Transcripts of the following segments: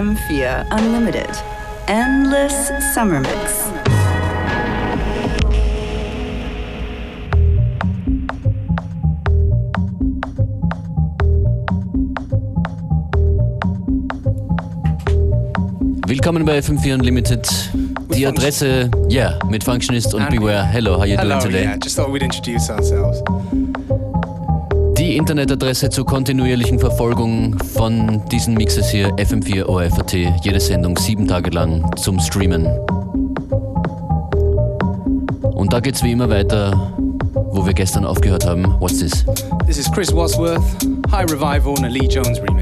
FM4 Unlimited. Endless Summer Mix. Willkommen bei FM4 Unlimited. Die Adresse, ja, yeah, mit Functionist und Beware. Hello, how you Hello, doing today? yeah, just thought we'd introduce ourselves. Die Internetadresse zur kontinuierlichen Verfolgung von diesen Mixes hier, FM4 ORFAT, jede Sendung sieben Tage lang zum Streamen. Und da geht's wie immer weiter, wo wir gestern aufgehört haben. What's this? This is Chris Wadsworth, High Revival and a Lee Jones remix.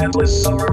Endless Summer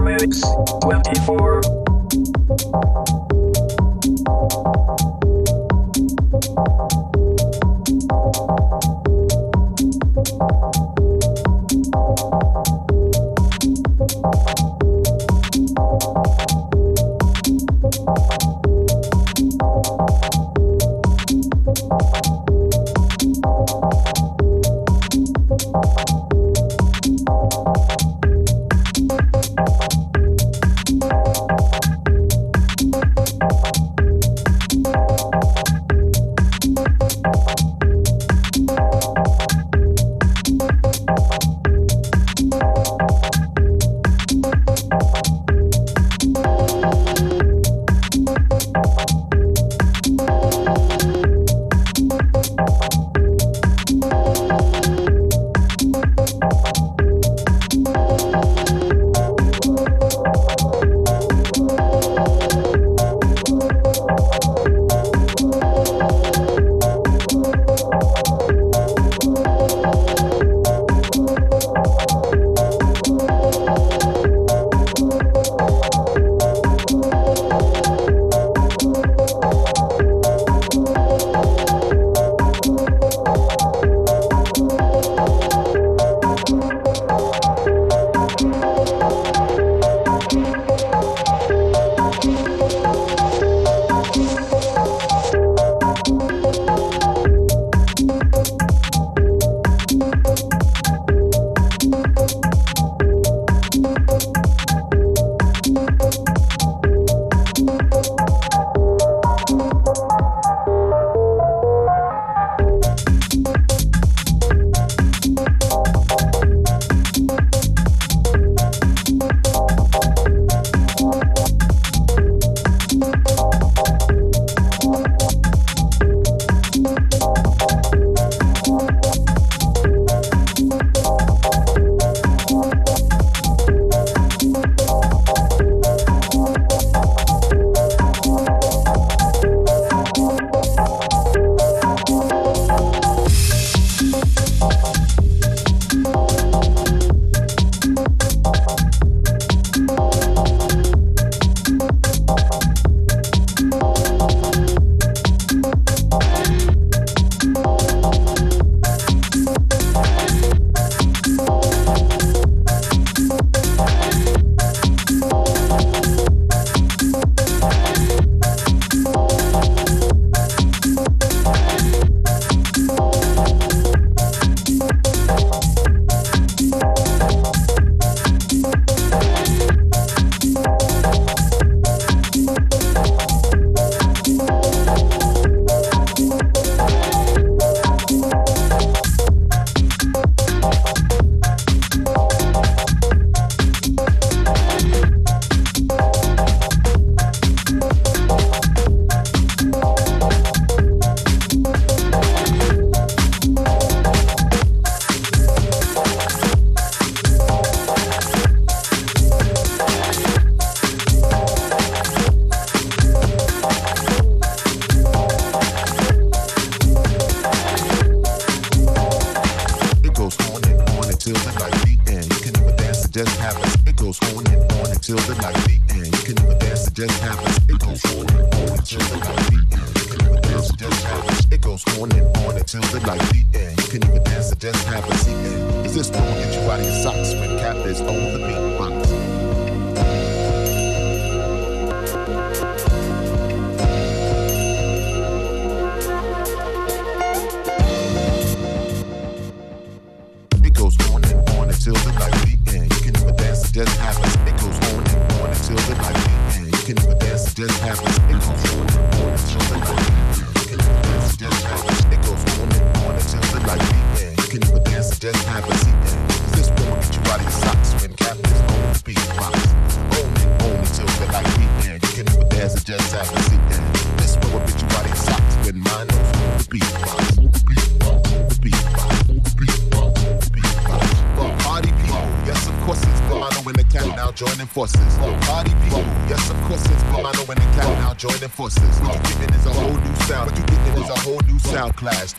outclassed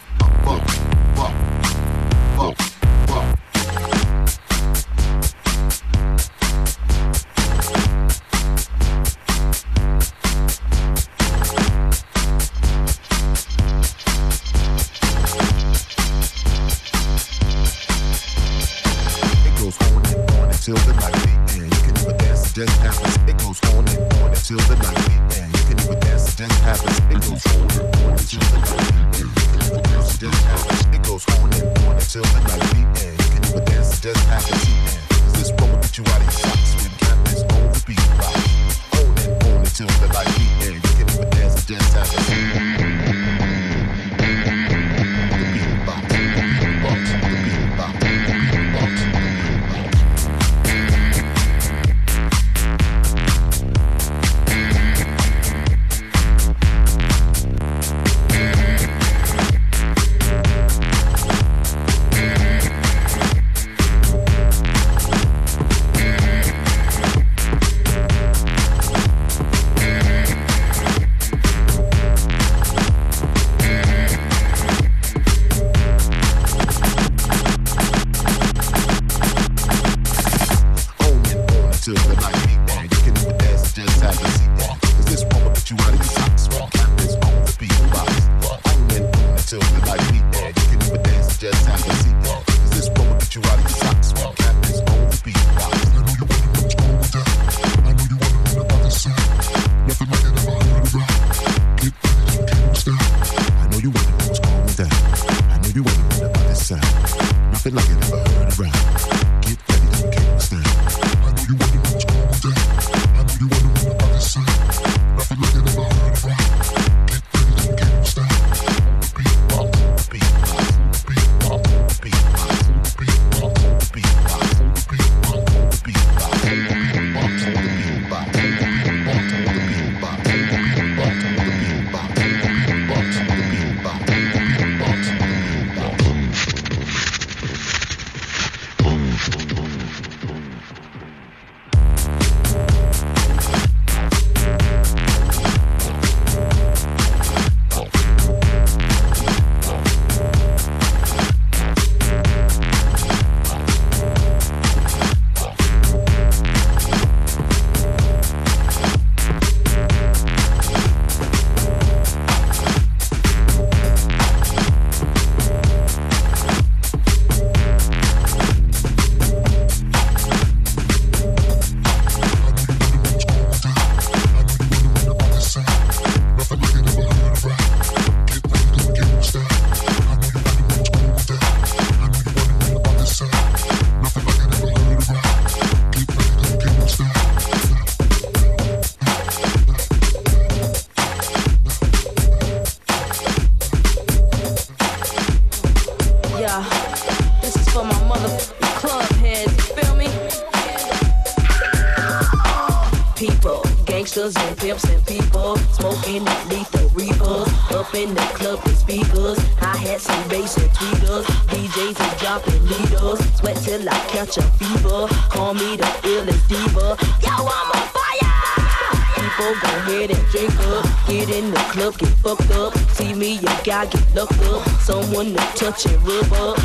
up, get fucked up. See me, you gotta get locked up. Someone to touch and rub up.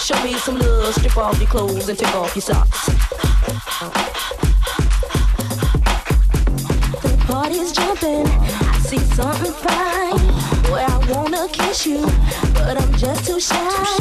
Show me some love, strip off your clothes and take off your socks. The party's jumping, I see something fine. Boy, I wanna kiss you, but I'm just too shy.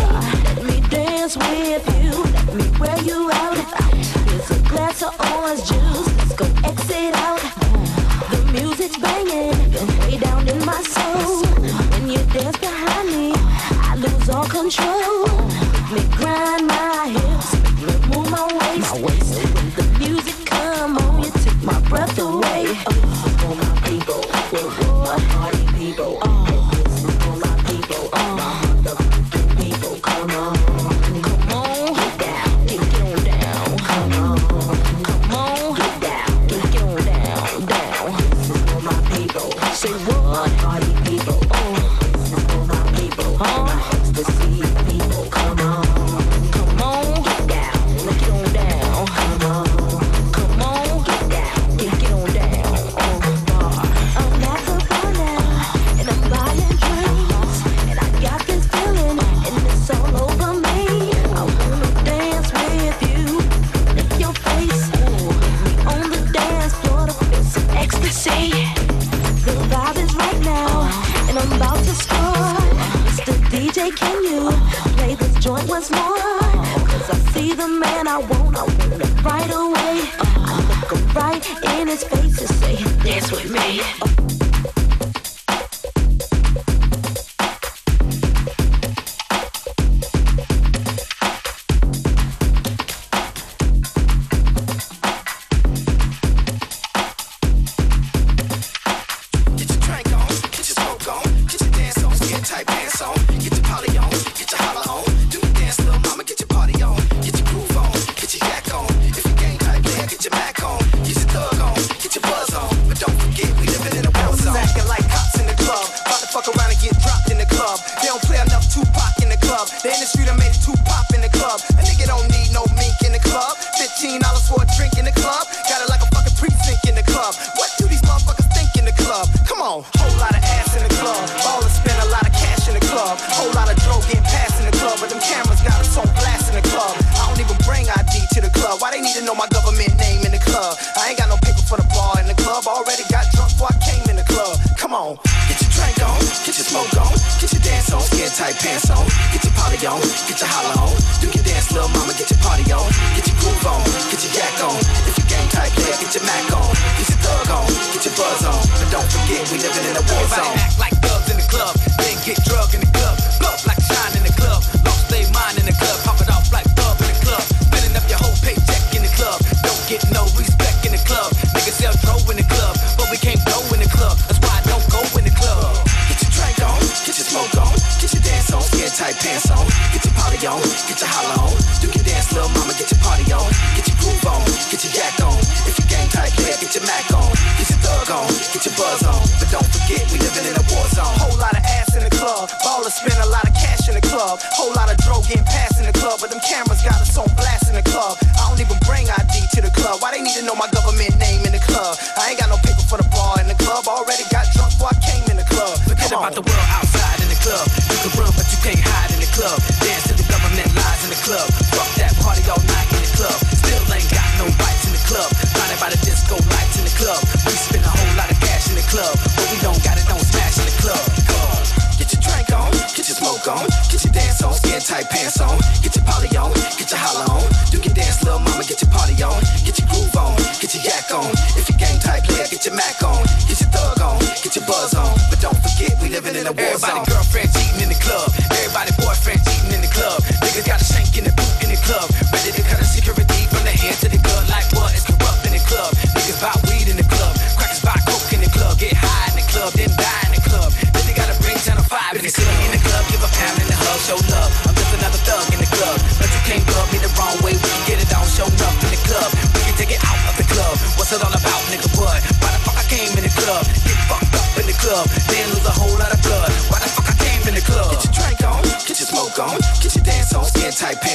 on, get your dance on, skin tight pants on, get your poly on, get your holla on. You can dance, little mama, get your party on, get your groove on, get your yak on. If you game tight, player, get your mac on, get your thug on, get your buzz on. But don't forget, we living in a war Everybody zone.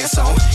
atenção.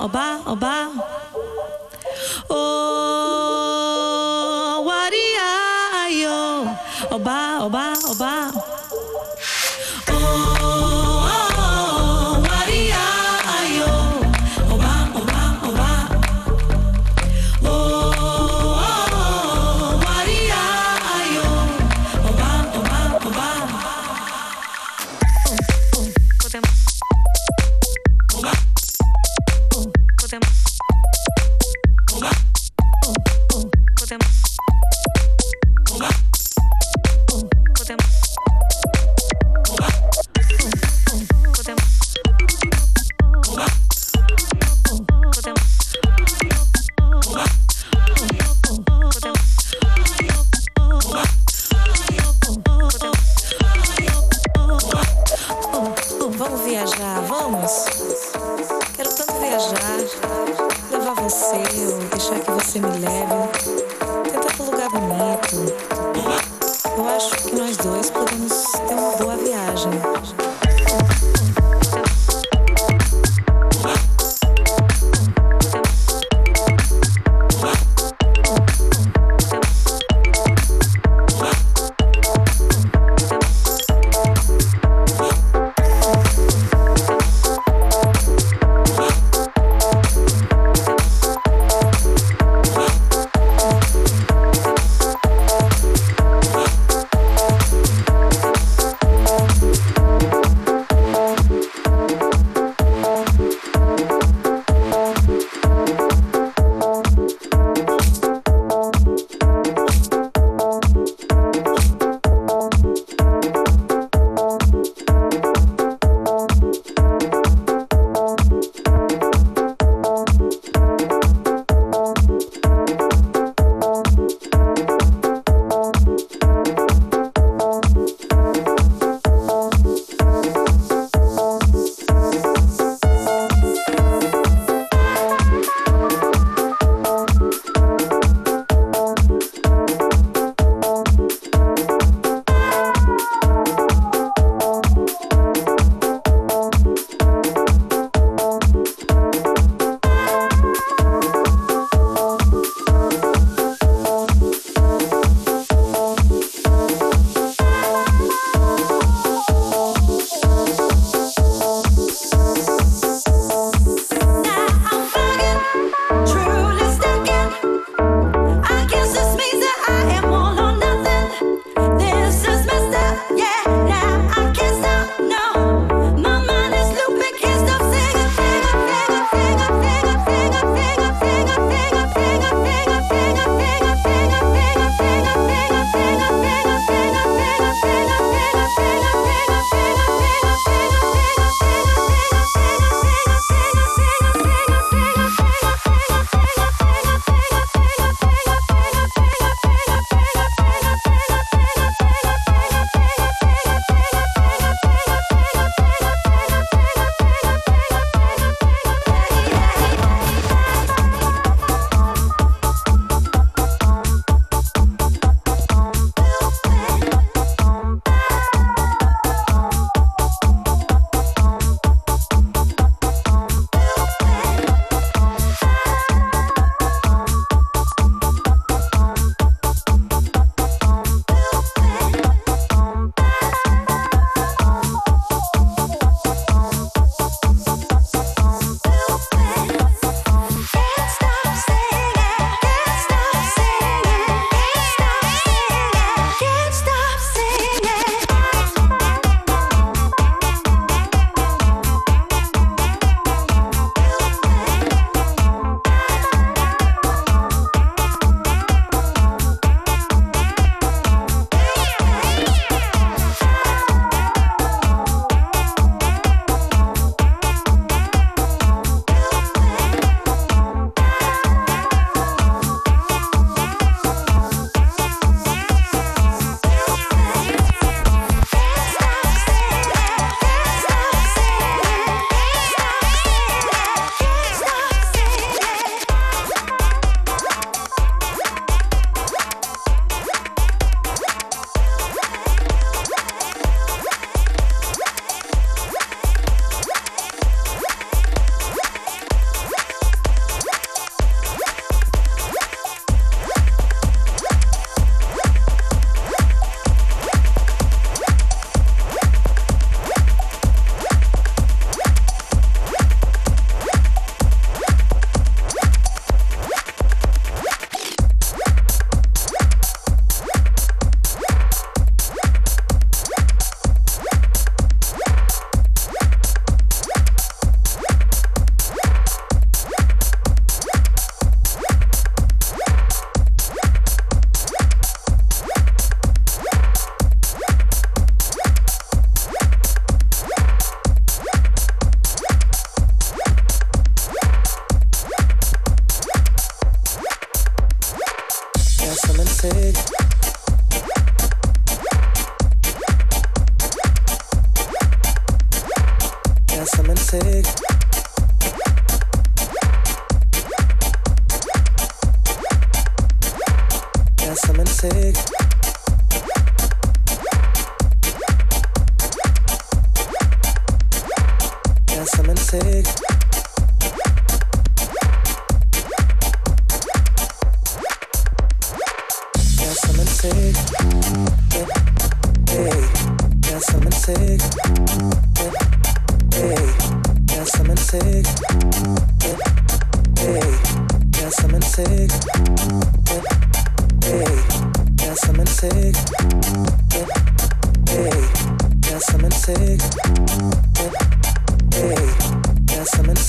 Oba, Oba.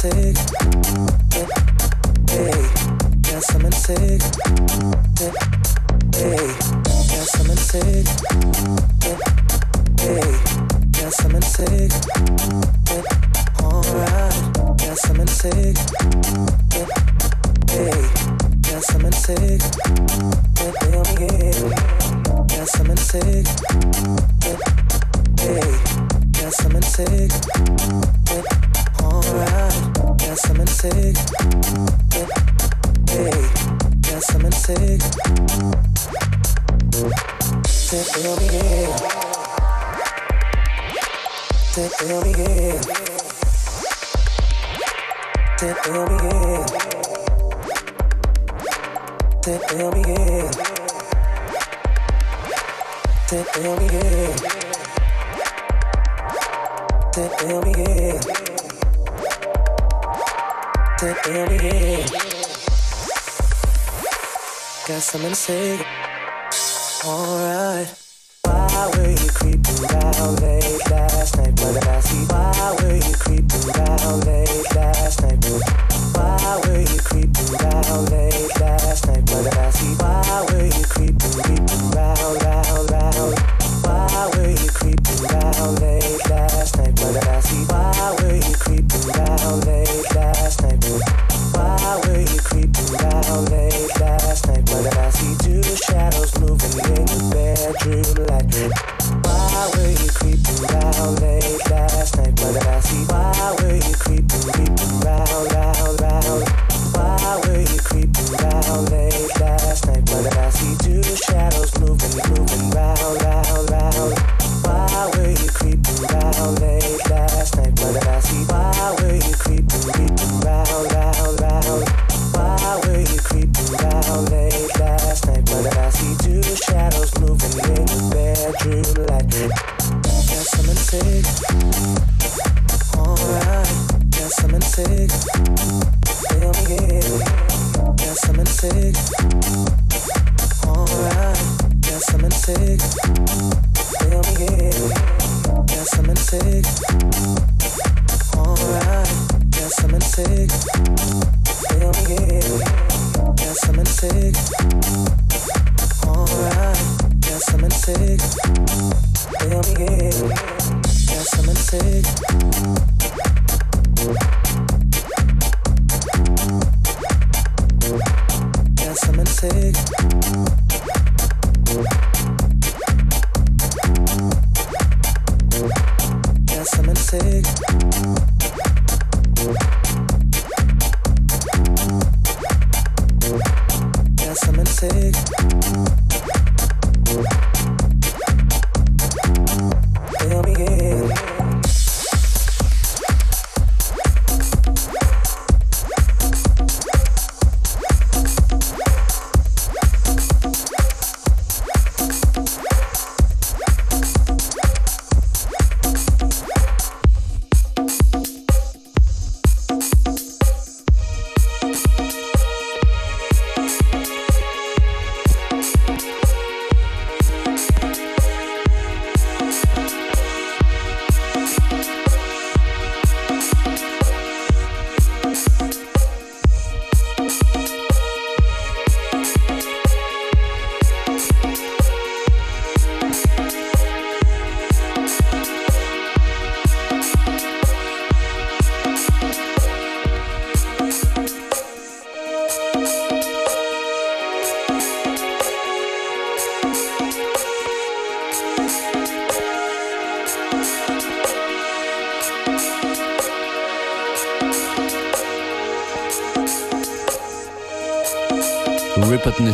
sick. Hey, yes, I'm sick. someone say Why were you creeping, creeping round, round, round?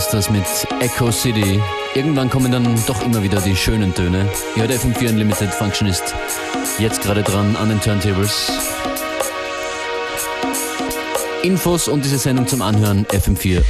Ist das mit Echo City. Irgendwann kommen dann doch immer wieder die schönen Töne. Ihr hört FM4 Unlimited Functionist jetzt gerade dran an den Turntables. Infos und diese Sendung zum Anhören FM4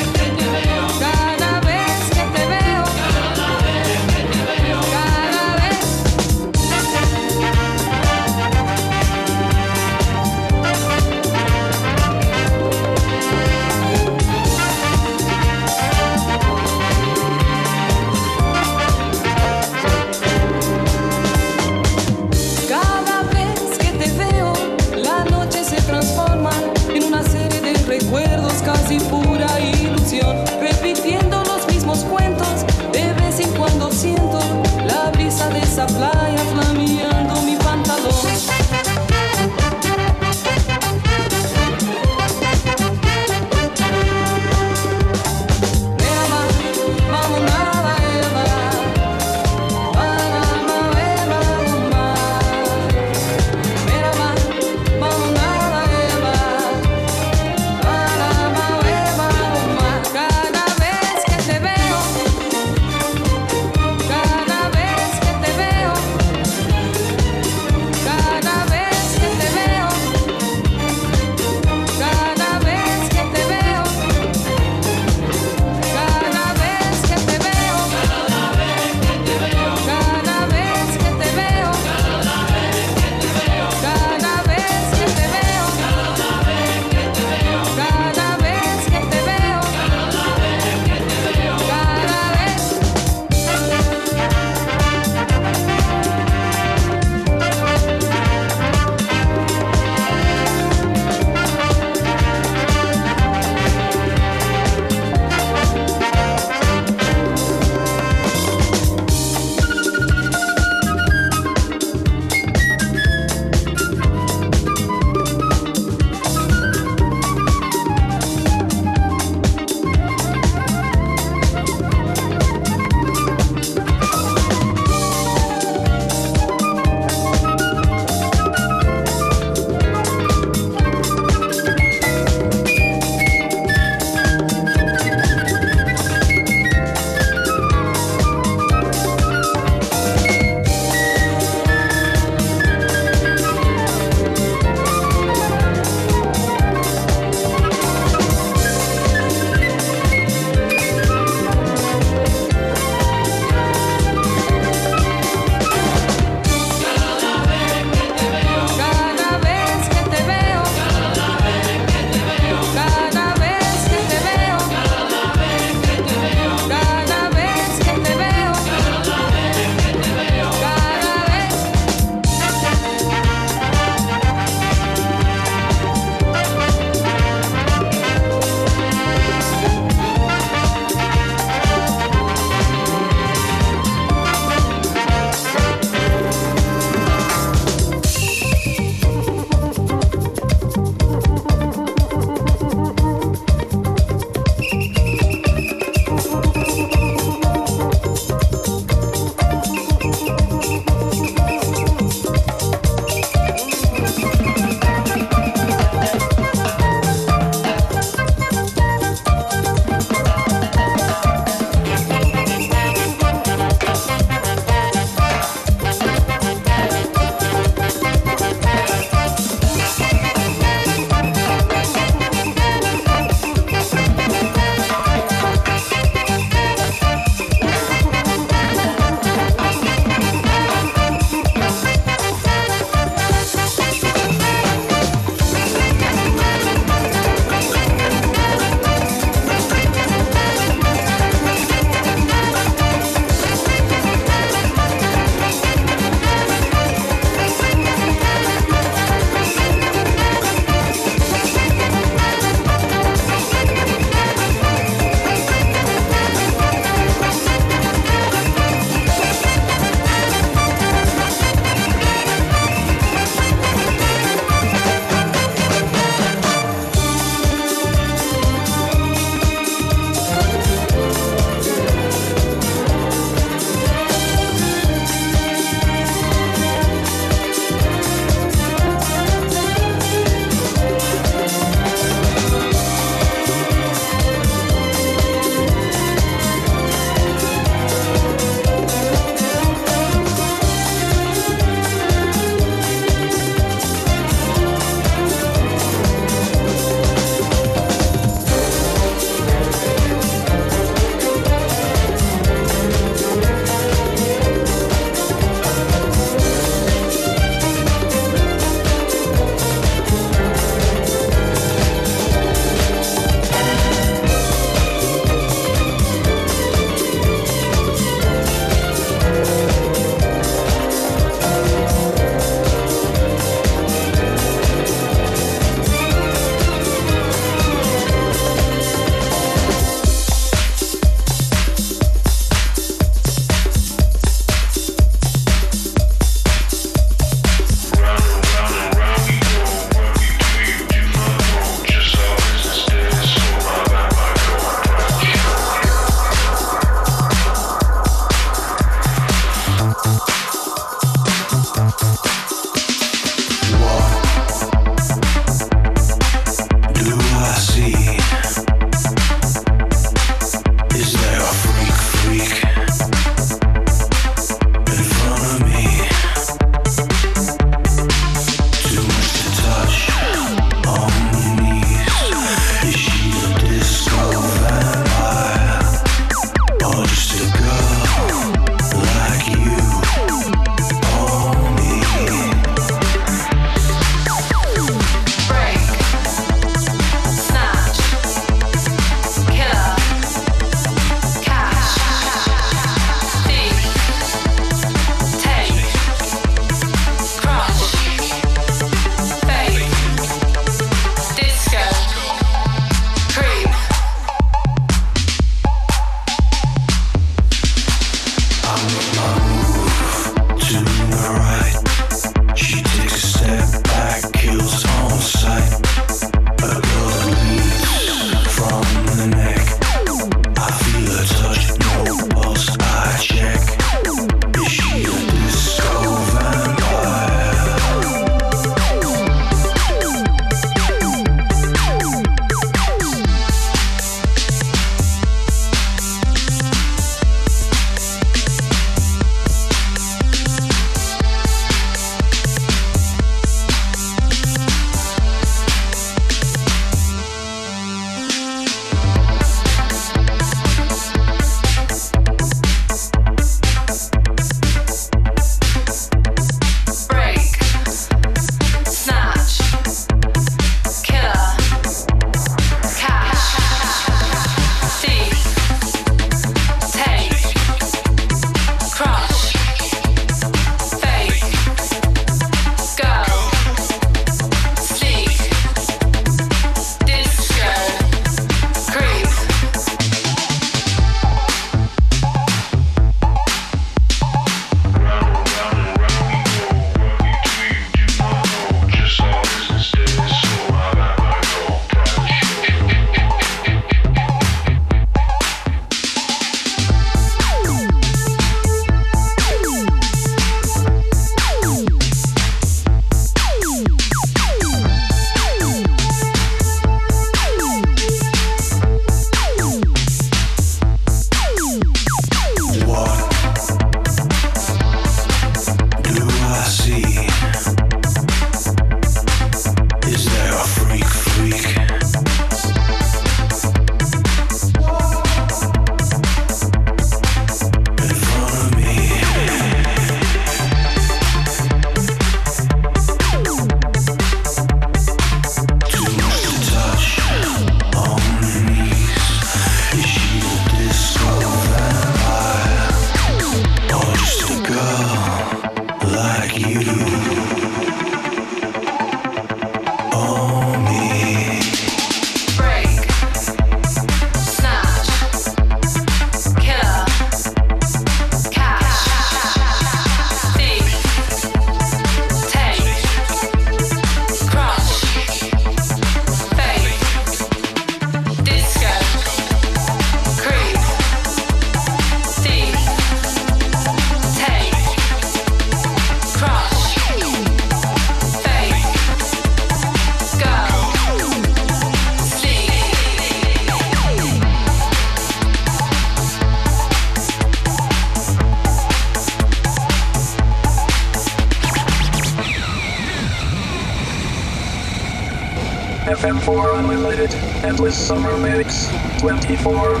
Endless Summer Mix, 24.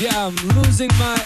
Yeah, I'm losing my